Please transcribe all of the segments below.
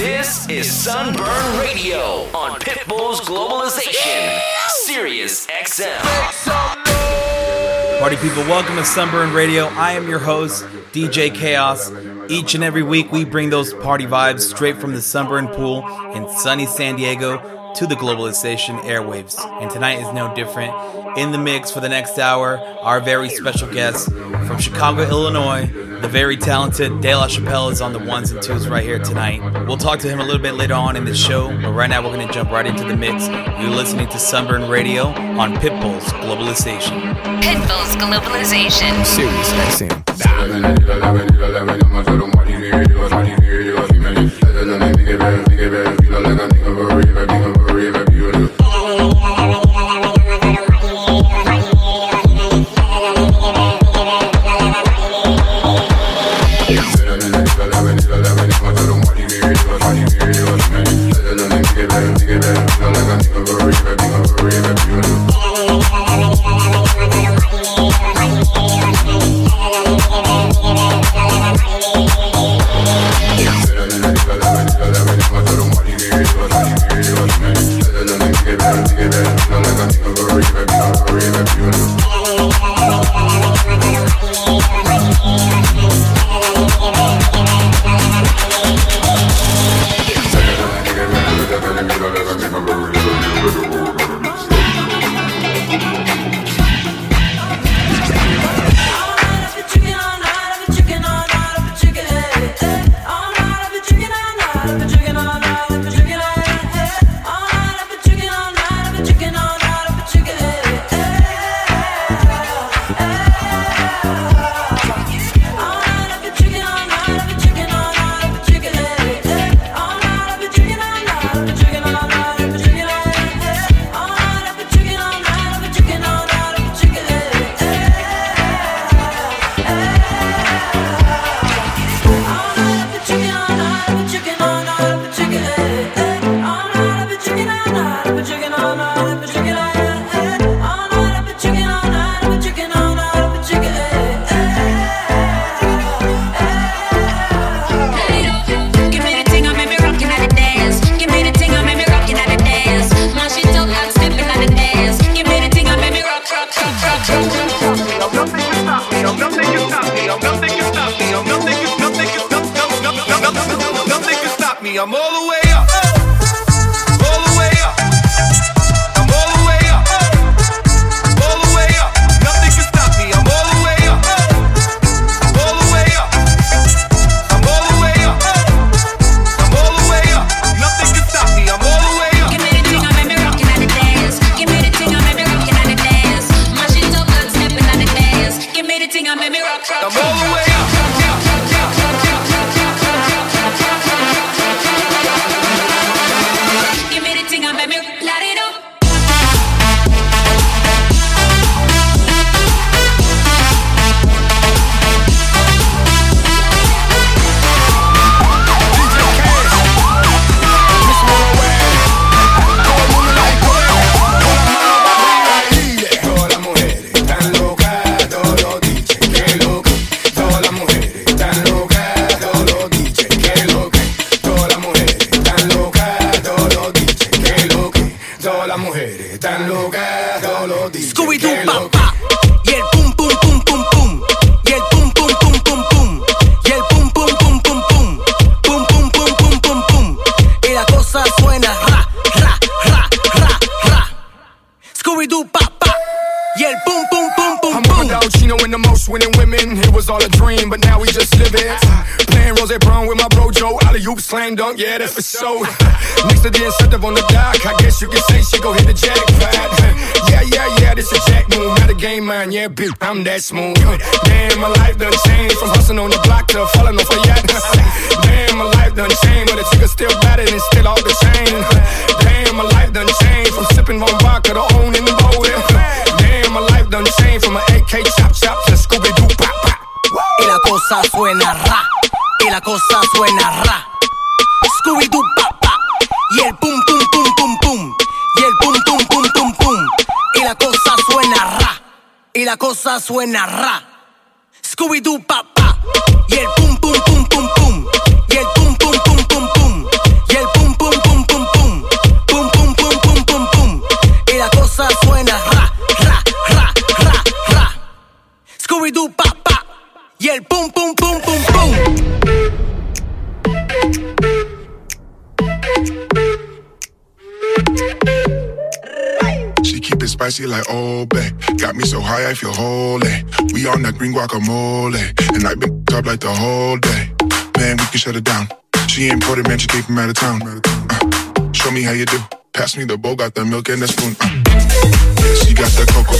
This is Sunburn Radio on Pitbull's Globalization, Sirius XM. Party people, welcome to Sunburn Radio. I am your host, DJ Kaos. Each and every week, we bring those party vibes straight from the Sunburn Pool in sunny San Diego to the globalization airwaves. And tonight is no different. In the mix for the next hour, our very special guest from Chicago, Illinois, the very talented Dela Chapelle is on the ones and twos right here tonight. We'll talk to him a little bit later on in the show, but right now we're going to jump right into the mix. You're listening to Sunburn Radio on Pitbull's Globalization. Pitbull's Globalization. Sirius XM. Slam dunk, yeah, that's for sure. Next to the incentive on the dock, I guess you could say she go hit the jackpot. Yeah, yeah, yeah, this a jack move, not a game man. Yeah, bitch, I'm that smooth. Damn, my life done changed from hustling on the block to falling off a yacht. Damn, my life done changed, but the chick still better and still off the chain. Damn, my life done changed from sipping on vodka to owning the boat. Damn, my life done changed from an AK chop chop to Scooby Doo pop pop. y la cosa suena ra y la cosa suena ra Scooby-Doo, pa, pa. Y el pum, pum, pum, pum, pum. Y el pum, pum, pum, pum, pum. Y la cosa suena ra. Y la cosa suena ra. Scooby-Doo, pa, pa. Y el pum, pum, pum, pum, pum. Y el pum, pum, pum, pum, pum. Y el pum, pum, pum, pum, pum. Pum, pum, pum, pum, pum, pum. Y la cosa suena ra, ra, ra, ra, ra. Scooby-Doo, pa, pa. Y el pum, pum, pum. Whip spicy like Obey. Got me so high I feel holy. We on that green guacamole, and I been up like the whole day. Man, we can shut it down. She imported, man, she came from out of town. Uh, show me how you do. Pass me the bowl, got the milk and the spoon. Uh, she got the cocoa.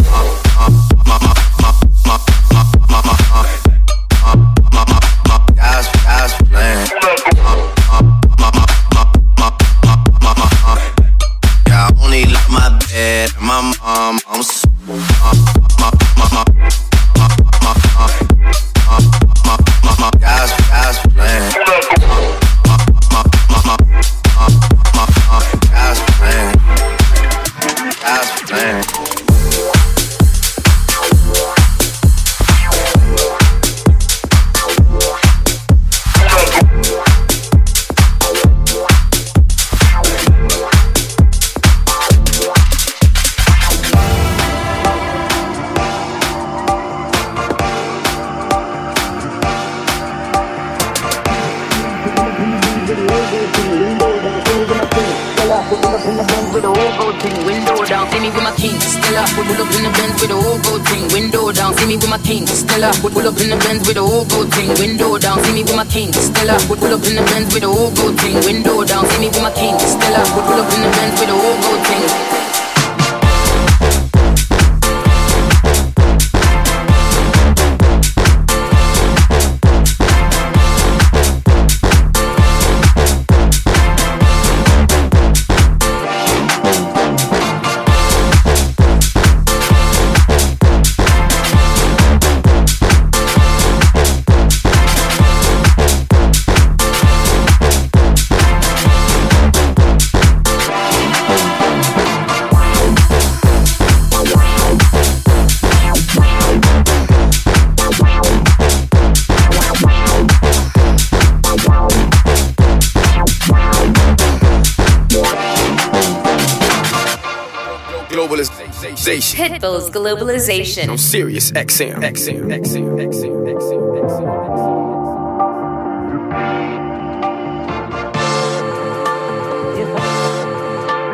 globalization. Pitbull's globalization. No Sirius XM. XM. XM. XM. XM. XM.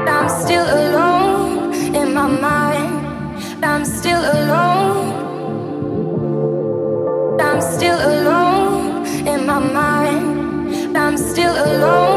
I'm still alone in my mind. I'm still alone. I'm still alone in my mind. I'm still alone.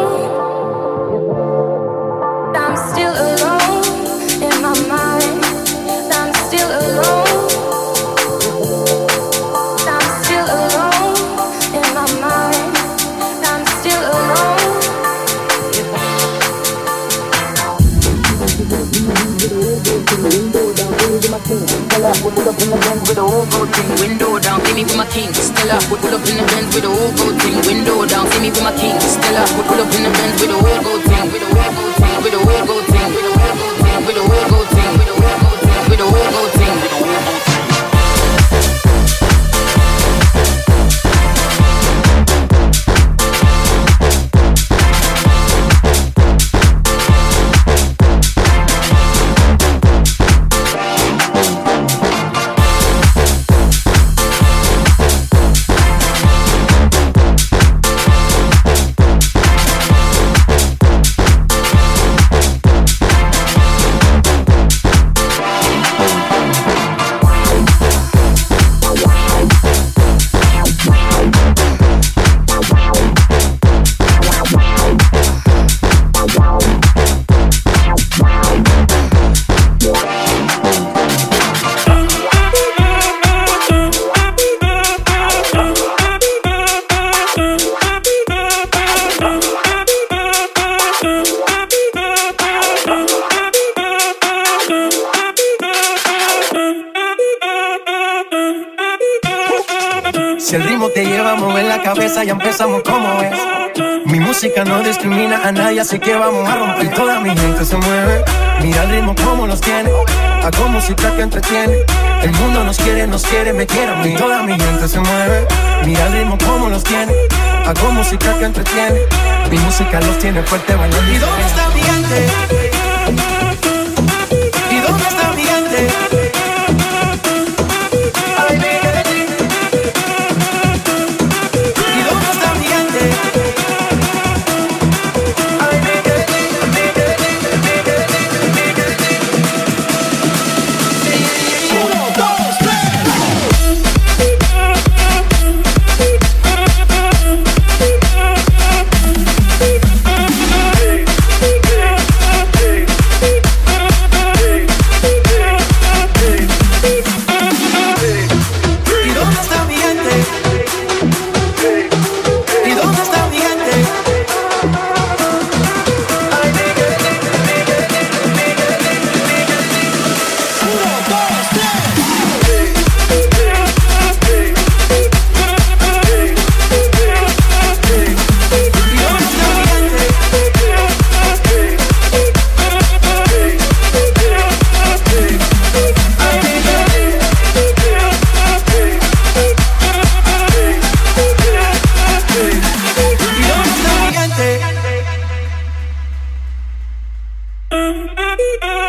Up in the Benz with a whole gold thing, window down. See me with my king, Stella. Pull up in the Benz with a whole gold thing, window down. See me with my king, Stella. Pull up in the Benz with a whole gold thing, with a whole gold thing, with a whole gold thing, te lleva a mover la cabeza, ya empezamos como es. Mi música no discrimina a nadie, así que vamos a romper. Toda mi gente se mueve. Mira el ritmo como nos tiene. Hago música que entretiene. El mundo nos quiere, nos quiere, me quiere a mí. Toda mi gente se mueve. Mira el ritmo como nos tiene. Hago música que entretiene. Mi música los tiene fuerte bailando. ¿Y dónde está mi gente? Um, um, um.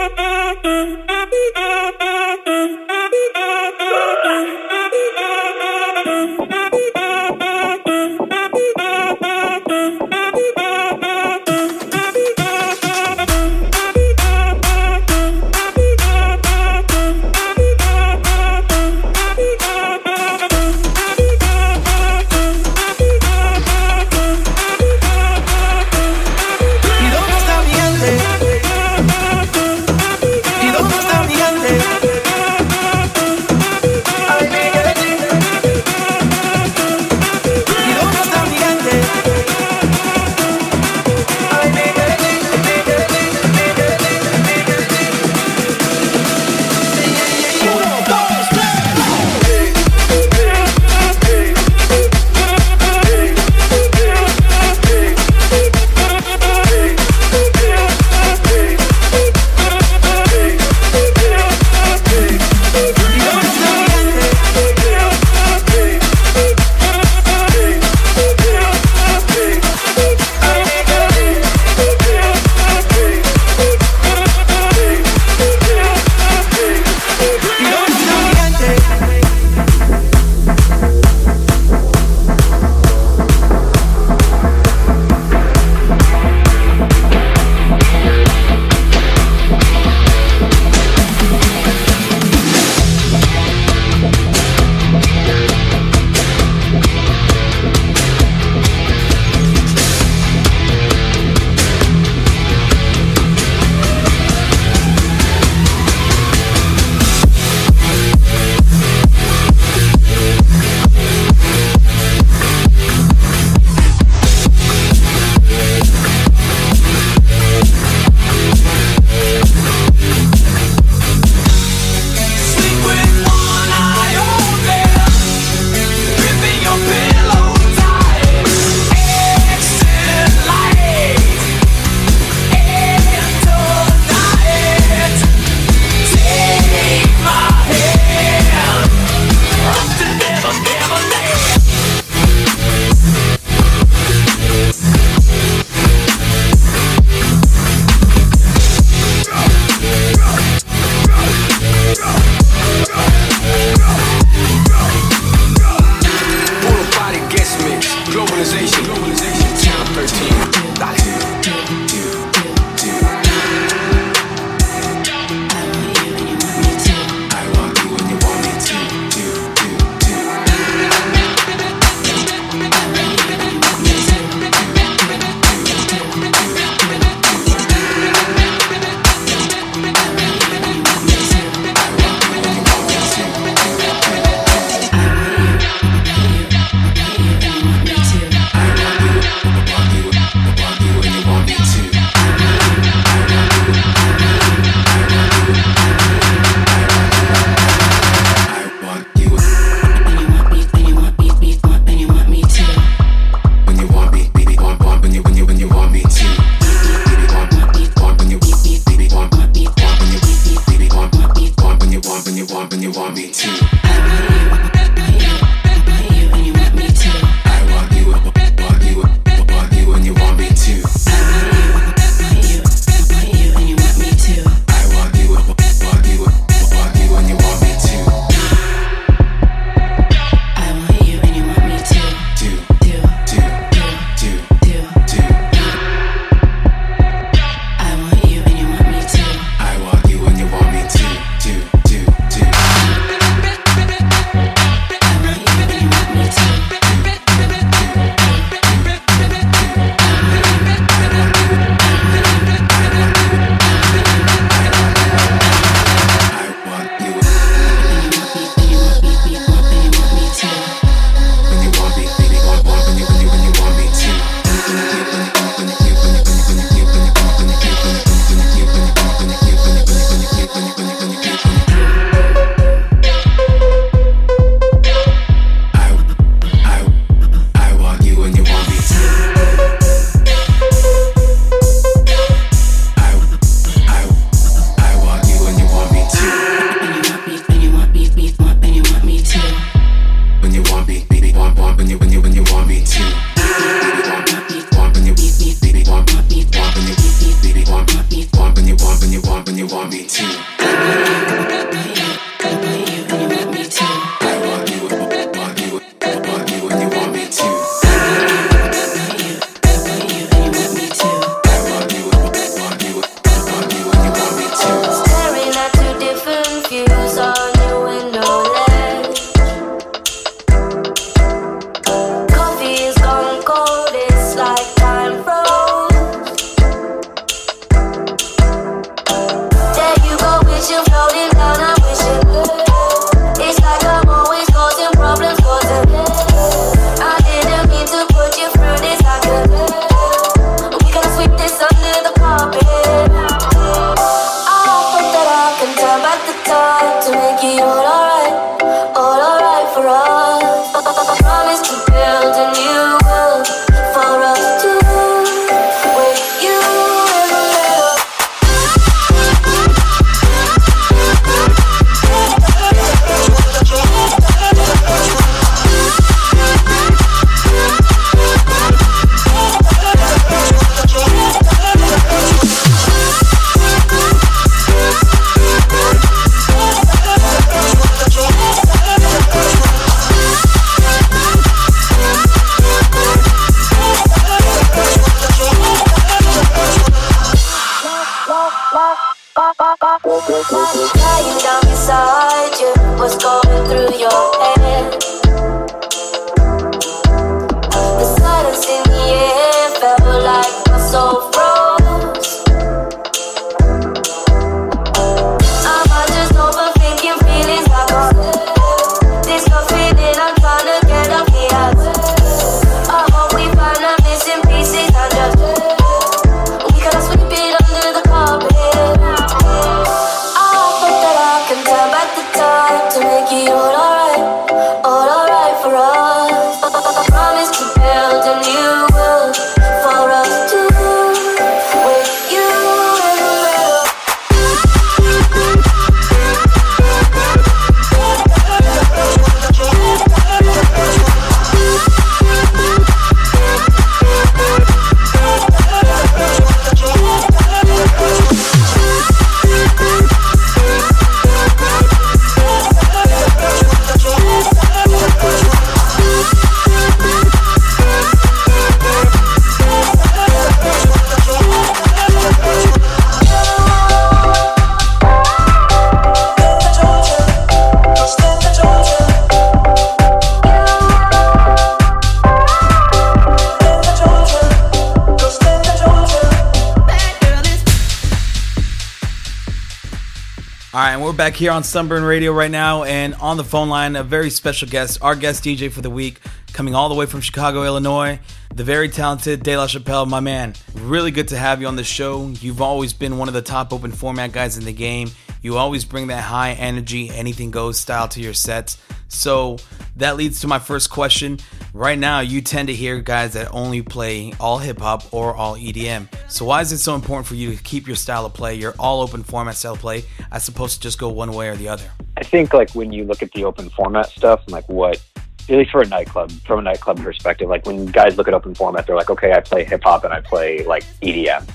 Here on Sunburn Radio right now, and on the phone line, a very special guest, our guest DJ for the week, coming all the way from Chicago, Illinois, the very talented Dela Chapelle, my man. Really good to have you on the show. You've always been one of the top open format guys in the game. You always bring that high energy, anything goes style to your sets. So that leads to my first question. Right now, you tend to hear guys that only play all hip hop or all EDM. So why is it so important for you to keep your style of play, your all open format style of play, as opposed to just go one way or the other? I think like when you look at the open format stuff like what at least for a nightclub, from a nightclub perspective, like when guys look at open format, they're like, okay, I play hip hop and I play like EDM.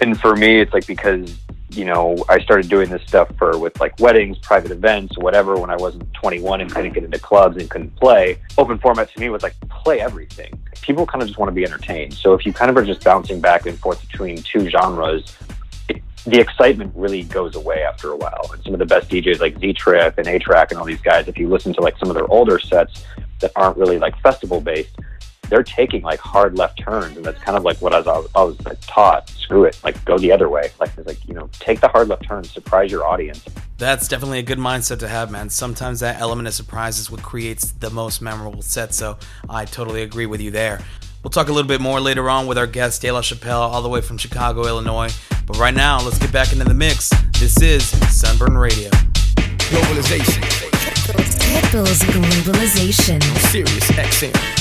And for me, it's like because you know I started doing this stuff for with like weddings, private events, whatever. When I wasn't 21 and couldn't get into clubs and couldn't play, open format to me was like play everything. People kind of just want to be entertained. So if you kind of are just bouncing back and forth between two genres, it, the excitement really goes away after a while. And some of the best DJs like Z Trip and A-Trak and all these guys, if you listen to like some of their older sets that aren't really like festival based, they're taking like hard left turns, and that's kind of like what I was, I was like, taught. Screw it, like go the other way. Like it's like you know, take the hard left turn, surprise your audience. That's definitely a good mindset to have, man. Sometimes that element of surprise is what creates the most memorable set, so I totally agree with you there. We'll talk a little bit more later on with our guest, Dela Chapelle, all the way from Chicago, Illinois. But right now, let's get back into the mix. This is Sunburn Radio. Globalization. Pitbull's Globalization. Sirius XM.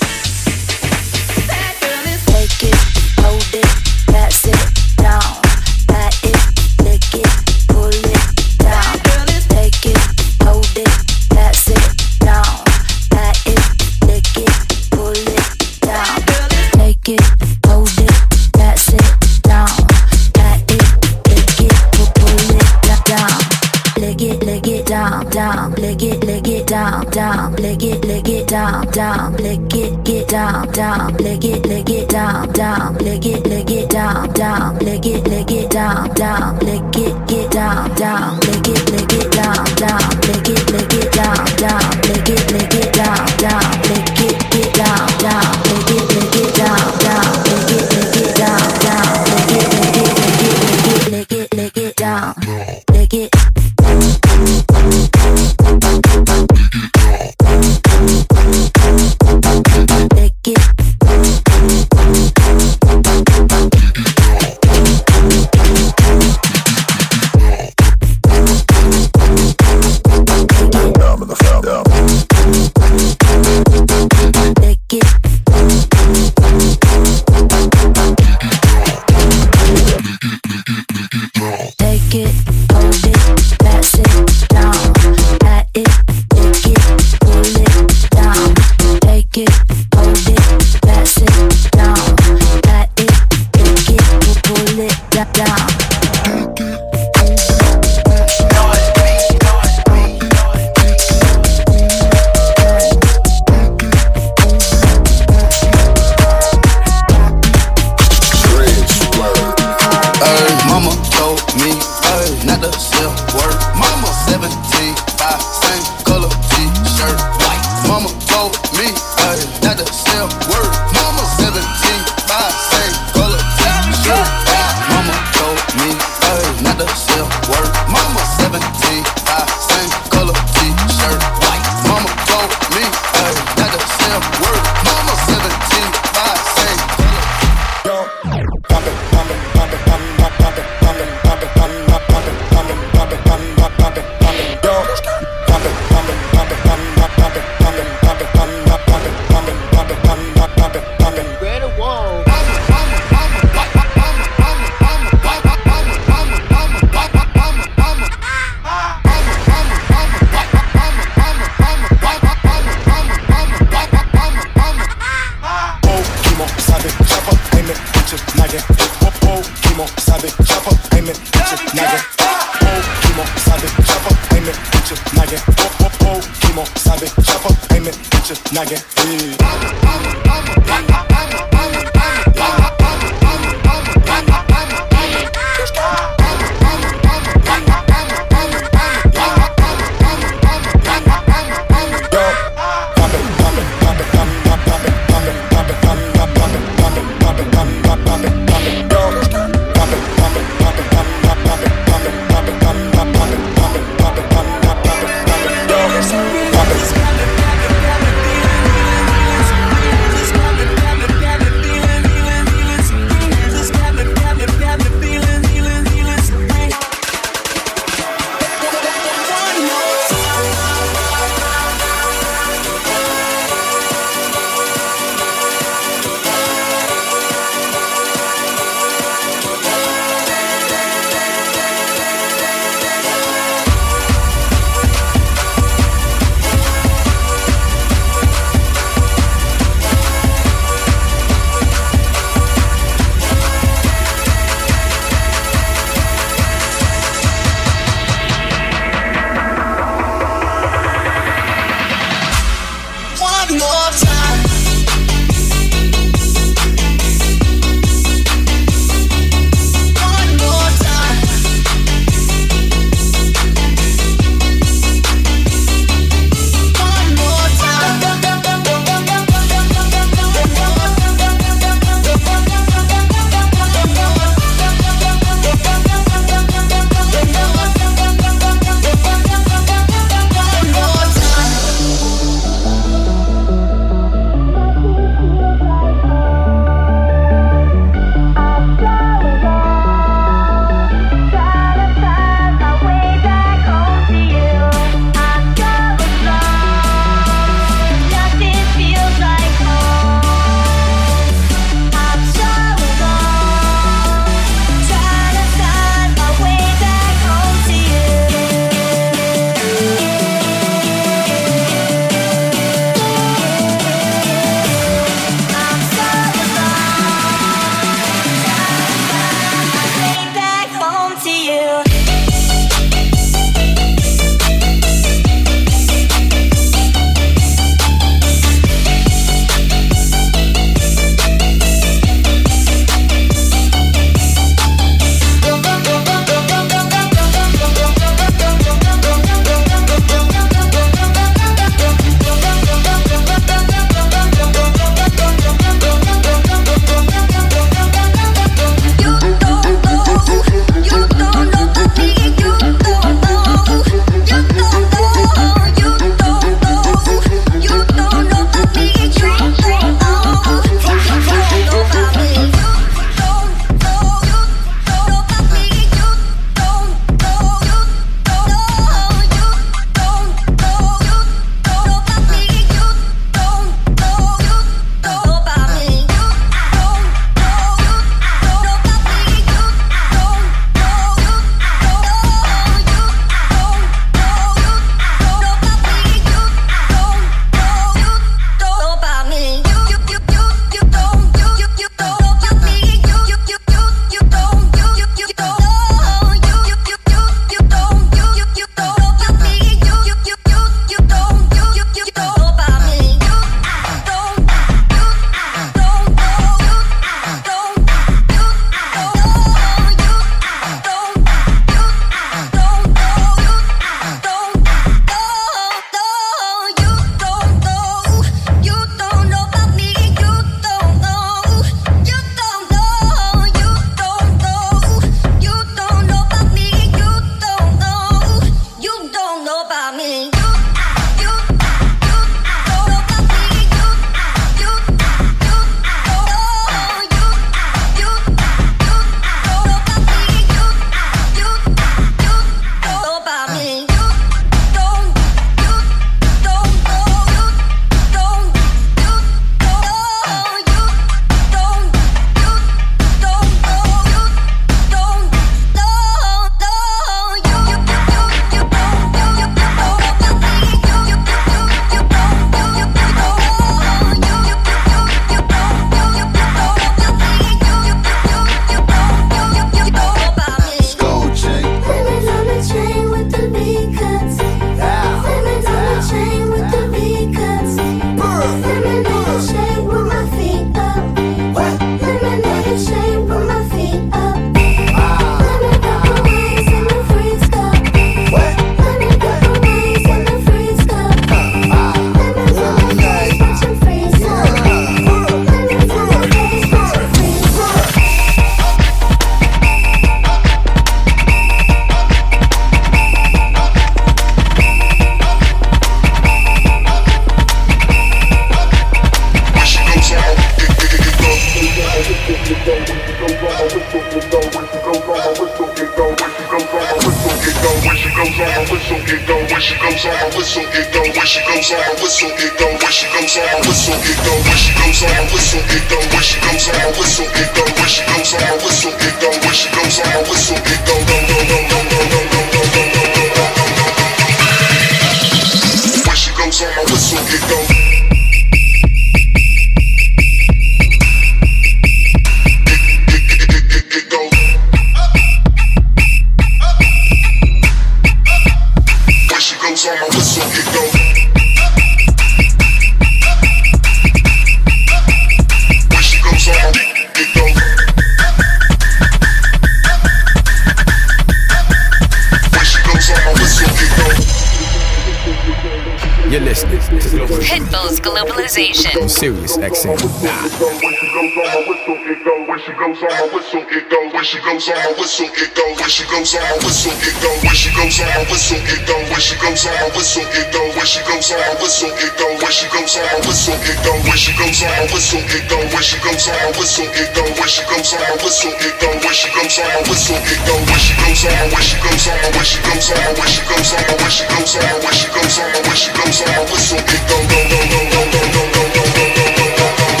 Whistle, it go. When she goes on my whistle, it go. When she goes on my whistle, it go. When she goes on my whistle, it go. When she goes on my whistle, it go. When she goes on my whistle, it go. When she goes on my whistle, it go. When she goes on my whistle, it go. When she goes on my whistle, it go. When she goes on my whistle, it go. When she goes on my whistle, it go. Goes on my when she goes on my when she goes on my when she goes on my when she goes on my when she goes on my when she goes on my whistle, it go go go go go go go go go go go go go go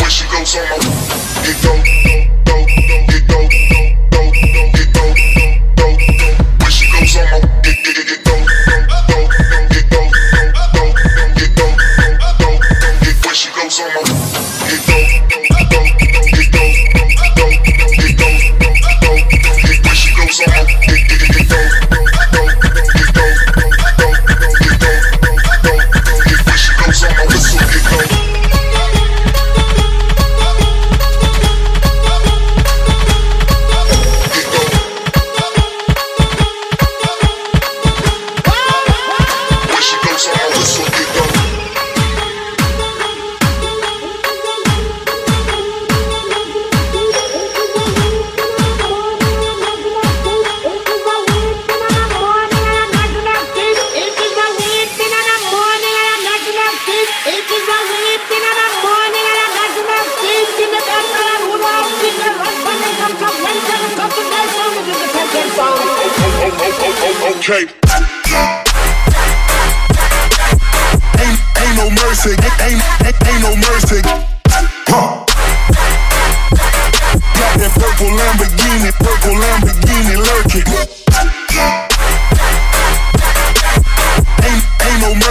when she goes on my it go it go.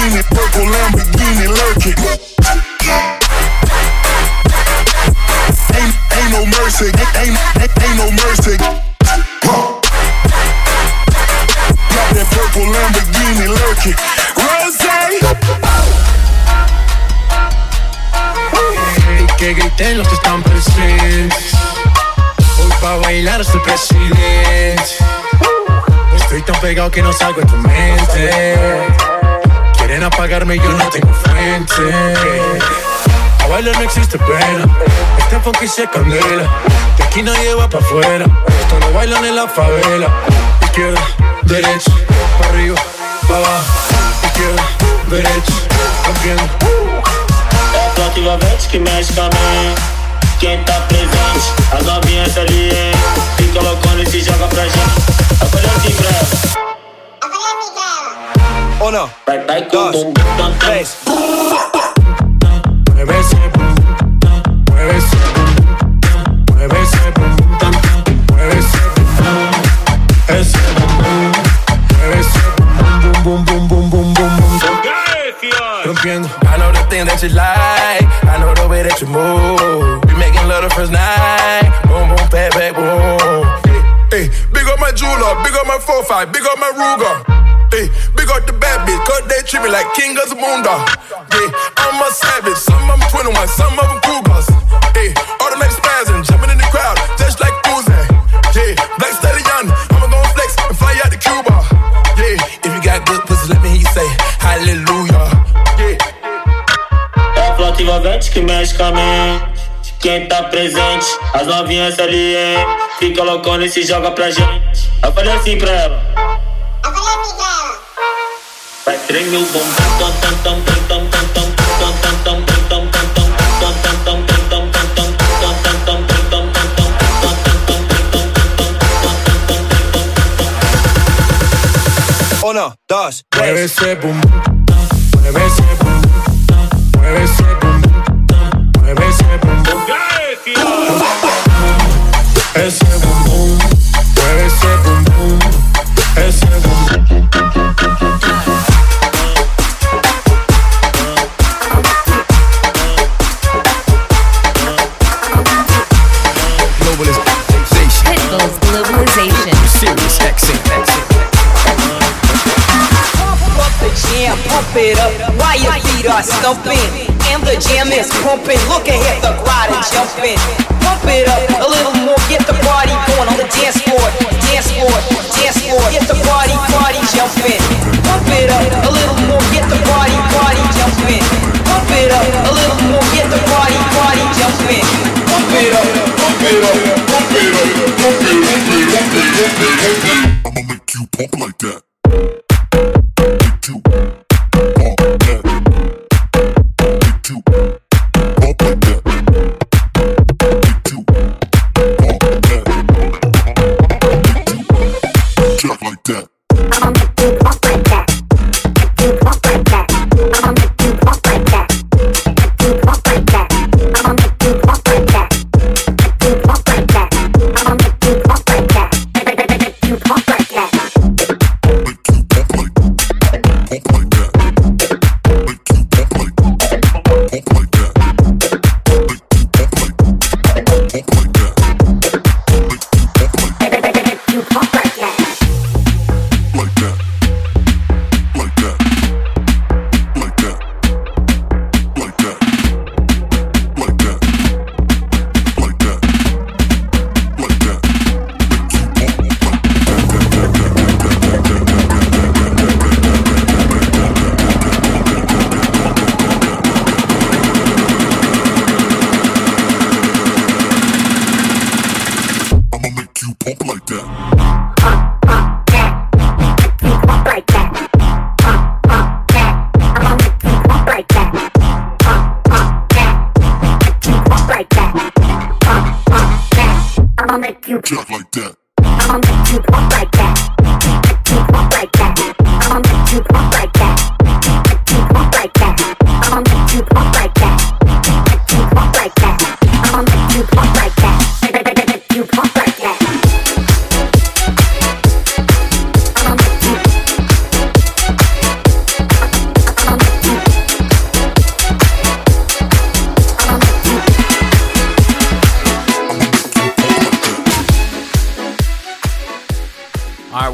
Lamborghini, purple Lamborghini lurking. Ain't, ain't no mercy, ain't, ain't, ain't no mercy. Got that purple Lamborghini lurking. Rose. Que griten los que están presentes. Hoy pa' bailar el presidente. Estoy tan pegado que no salgo de tu mente. Quieren apagarme y yo no tengo frente. A bailar no existe pena. Este funky se candela. De aquí nadie va pa' afuera. Esto lo bailan en la favela. Izquierda, derecha, pa' arriba, pa' abajo. Izquierda, derecha, rompiendo. É a antigamente que mexe com a. Quem tá presente, as novinhas ali, hein? Fica loucona e se joga pra gente. Oh, Uno, dos, tres. Muévese, muévese, muévese, muévese, ese muévese, boom, boom, boom, boom, boom, boom. Rompiendo. I know the thing that you like. I know the way that you move. We making love the first night. Boom, boom, back, back, boom. Hey, hey, big up my jeweler, big up my four five, big up my Ruger. got the bad bitch, cause they treat me like king of the moon dog. Yeah, I'm a savage, some of them 21, some of them cougars. Yeah, automatic spazzing, jumping in the crowd, just like Uzi. Yeah, black stallion, I'ma gon' flex and fly out to Cuba. Yeah, if you got good pussy, let me hear you say hallelujah. Yeah. É a flota envolvente que mexe com a mente. Quem tá presente, as novinhas ali, hein? Fica loucona e se joga pra gente. Eu falei assim pra ela. Eu falei assim pra ela. Uno, dos, tres. boom, mueve ese boom, ese boom, ese boom. Stumping. And the jam is pumping. Look ahead, the crowd is jumping. Pump it up a little more, get the party going on the dance floor, dance floor, dance floor. Get the party, party jumping. Pump it up a little more, get the party, party jumping. Pump it up a little more, get the party, party jumping. Pump it up, pump it up, pump it up, pump it up, pump it up, pump it up, pump it up. I'ma make you pump like that.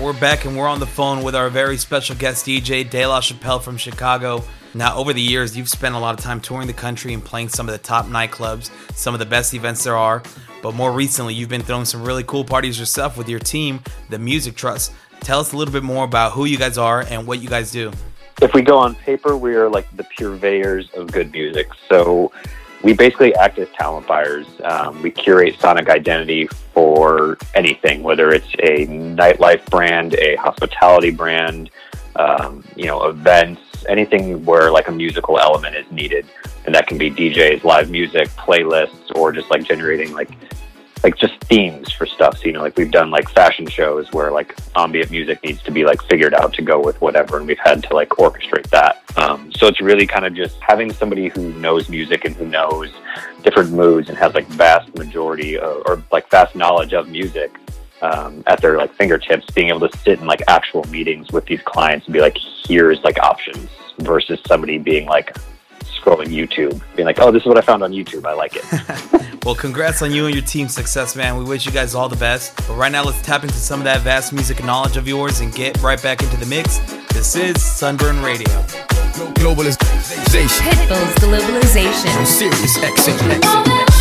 We're back and we're on the phone with our very special guest DJ, Dela Chapelle from Chicago. Now, over the years, you've spent a lot of time touring the country and playing some of the top nightclubs, some of the best events there are. But more recently, you've been throwing some really cool parties yourself with your team, the Music Trust. Tell us a little bit more about who you guys are and what you guys do. if we go on paper, we are like the purveyors of good music. So we basically act as talent buyers. Um, we curate sonic identity for anything, whether it's a nightlife brand, a hospitality brand, um, you know, events, anything where like a musical element is needed, and that can be DJs, live music, playlists, or just like generating like like just themes for stuff. So, you know, like we've done like fashion shows where like ambient music needs to be like figured out to go with whatever, and we've had to like orchestrate that. Um, so it's really kind of just having somebody who knows music and who knows different moods and has like vast majority of, or like vast knowledge of music um, at their like fingertips, being able to sit in like actual meetings with these clients and be like, here's like options versus somebody being like scrolling YouTube, being like, oh, this is what I found on YouTube. I like it. Well, congrats on you and your team's success, man. We wish you guys all the best. But right now, let's tap into some of that vast music knowledge of yours and get right back into the mix. This is Sunburn Radio. Globalization. Pitbull's globalization. On Sirius XM.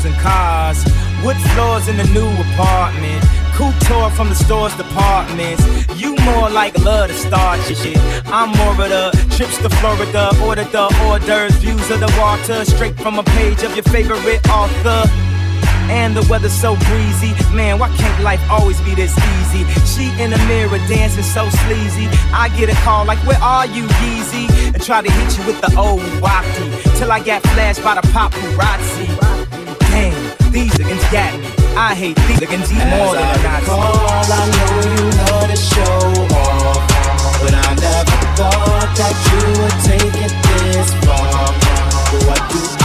shoes and cars. Wood floors in the new apartment. Couture from the store's departments. You more like love to start shit. I'm more of the trips to Florida, order the orders, views of the water, straight from a page of your favorite author. And the weather's so breezy. Man, why can't life always be this easy? She in the mirror dancing so sleazy. I get a call like, Where are you, Yeezy? And try to hit you with the old wacky. Till I got flashed by the paparazzi pain. These niggas got me. I hate these niggas more than I got. I know you know to show off, but I never thought that you would take it this far. What do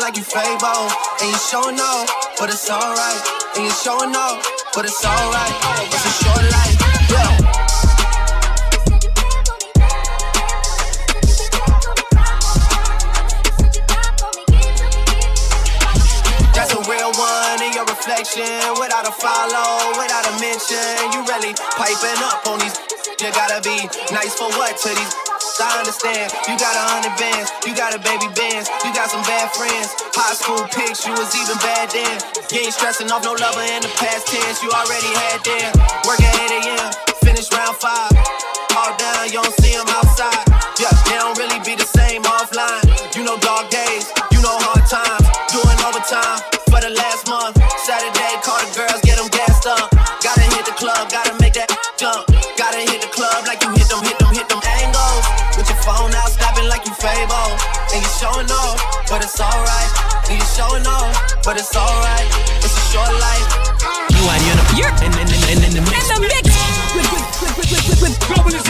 looking like you Fabo. And you showing off, but it's alright. And you showing off, but it's alright. It's a short life, yeah. That's a real one in your reflection. Without a follow, without a mention. You really piping up on these. You gotta be nice for what to these I understand. You got a hundred bands, you got a baby bands, you got some bad friends. High school pics, you was even bad then. You ain't stressing off no lover in the past tense, you already had them. Work at 8 a.m., finish round five. All down, you don't see them outside. Yeah, they don't really be the same offline. You know, dog days. And you showing off, but it's alright. And you showing off, but it's alright. It's a short life. You are in the, in, mix. With, with, with, with, with, with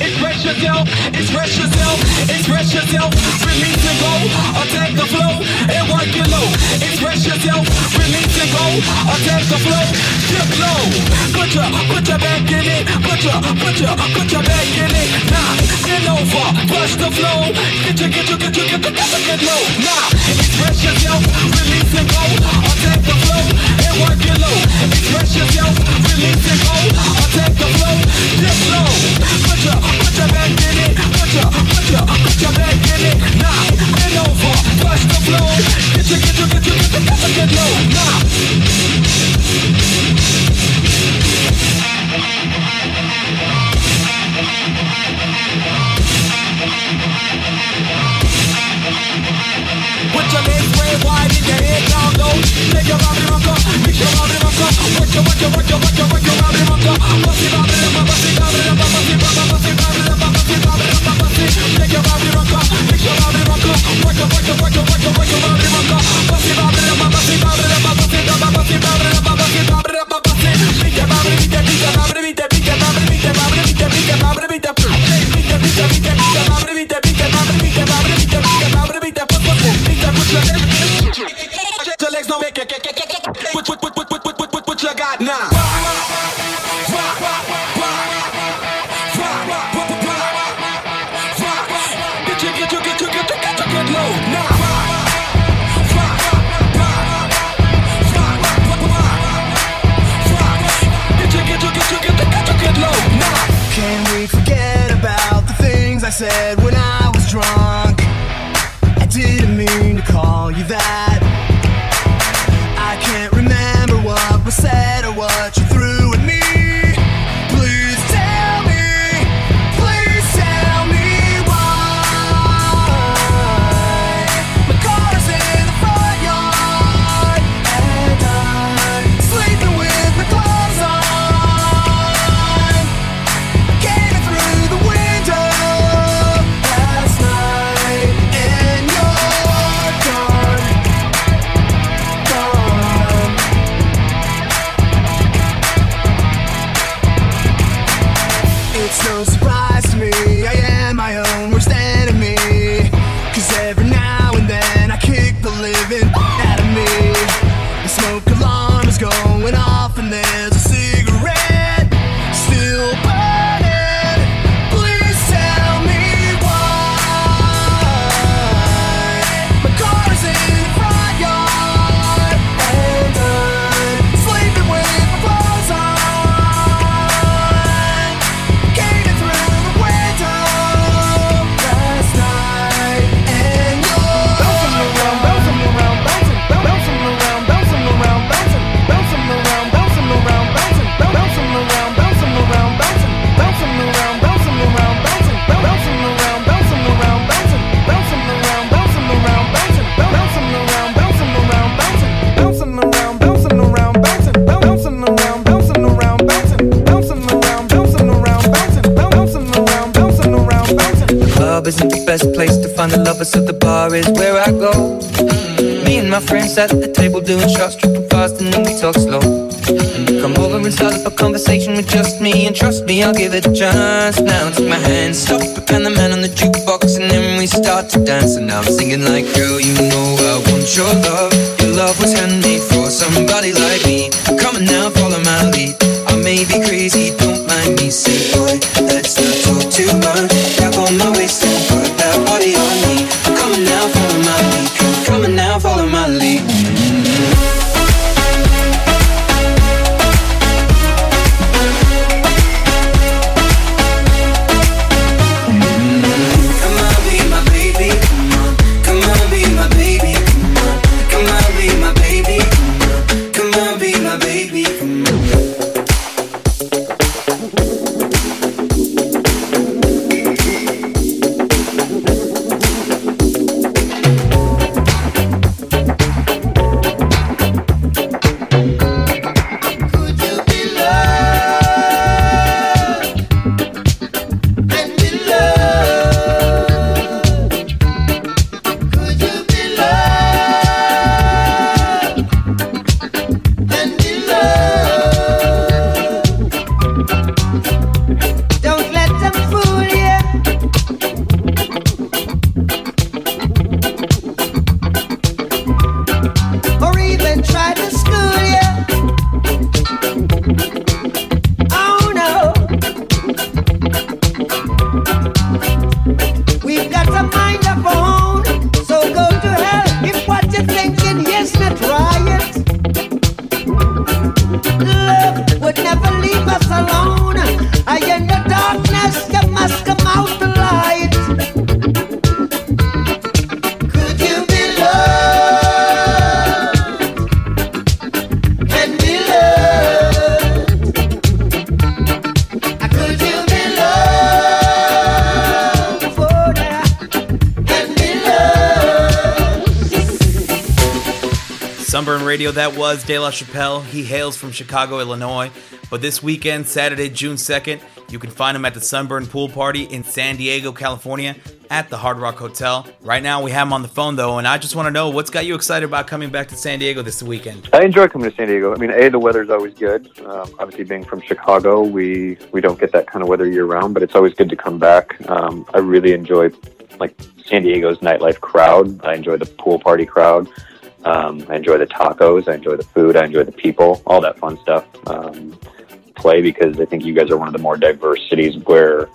express yourself, express yourself, express yourself. Release and go, attack the flow, and work it low. Express yourself, release and go, attack the flow, dip low. Put your, put your back in it, put your, put your, put your back in it. Nah, get over, Bust the flow. Get your, get your, get your, get your, get your, get low. Nah, express yourself, release and go. I'll give it a chance. Now take my hand, stop and the man on the jukebox, and then we start to dance. And now I'm singing like, girl, you Dela Chapelle. He hails from Chicago, Illinois. But this weekend, Saturday, June 2nd, you can find him at the Sunburn Pool Party in San Diego, California, at the Hard Rock Hotel. Right now, we have him on the phone, though, and I just want to know what's got you excited about coming back to San Diego this weekend? I enjoy coming to San Diego. I mean, a the weather's always good. Um, obviously, being from Chicago, we we don't get that kind of weather year round, but it's always good to come back. Um, I really enjoy like San Diego's nightlife crowd. I enjoy the pool party crowd. Um, I enjoy the tacos. I enjoy the food. I enjoy the people. All that fun stuff. Um, play because I think you guys are one of the more diverse cities where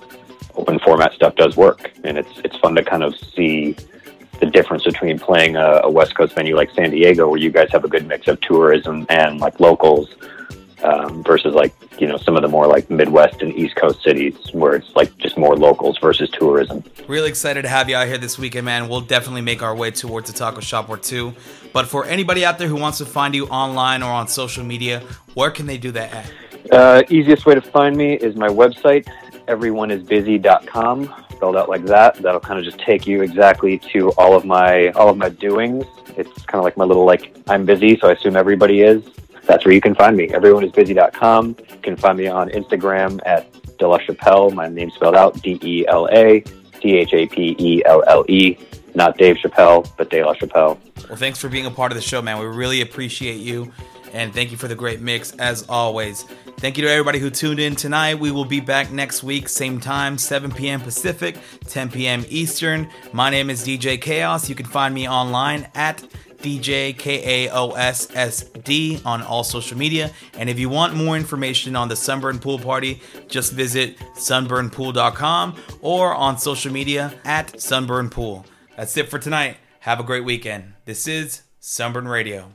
open format stuff does work, and it's it's fun to kind of see the difference between playing a, a West Coast venue like San Diego, where you guys have a good mix of tourism and like locals, um, versus like you know some of the more like Midwest and East Coast cities where it's like just more locals versus tourism. Really excited to have you out here this weekend, man. We'll definitely make our way towards the taco shop or two. But for anybody out there who wants to find you online or on social media, where can they do that at? Uh, easiest way to find me is my website, everyoneisbusy.com, spelled out like that. That'll kind of just take you exactly to all of my all of my doings. It's kind of like my little like I'm busy, so I assume everybody is. That's where you can find me. Everyoneisbusy.com. You can find me on Instagram at Dela Chapelle. My name's spelled out D E L A C H A P E L L E. Not Dave Chappelle, but Dela Chapelle. Well, thanks for being a part of the show, man. We really appreciate you. And thank you for the great mix as always. Thank you to everybody who tuned in tonight. We will be back next week, same time, 7 p.m. Pacific, 10 p.m. Eastern. My name is DJ Kaos. You can find me online at DJ K A O S S D on all social media. And if you want more information on the Sunburn Pool Party, just visit sunburnpool.com or on social media at Sunburn Pool. That's it for tonight. Have a great weekend. This is Sunburn Radio.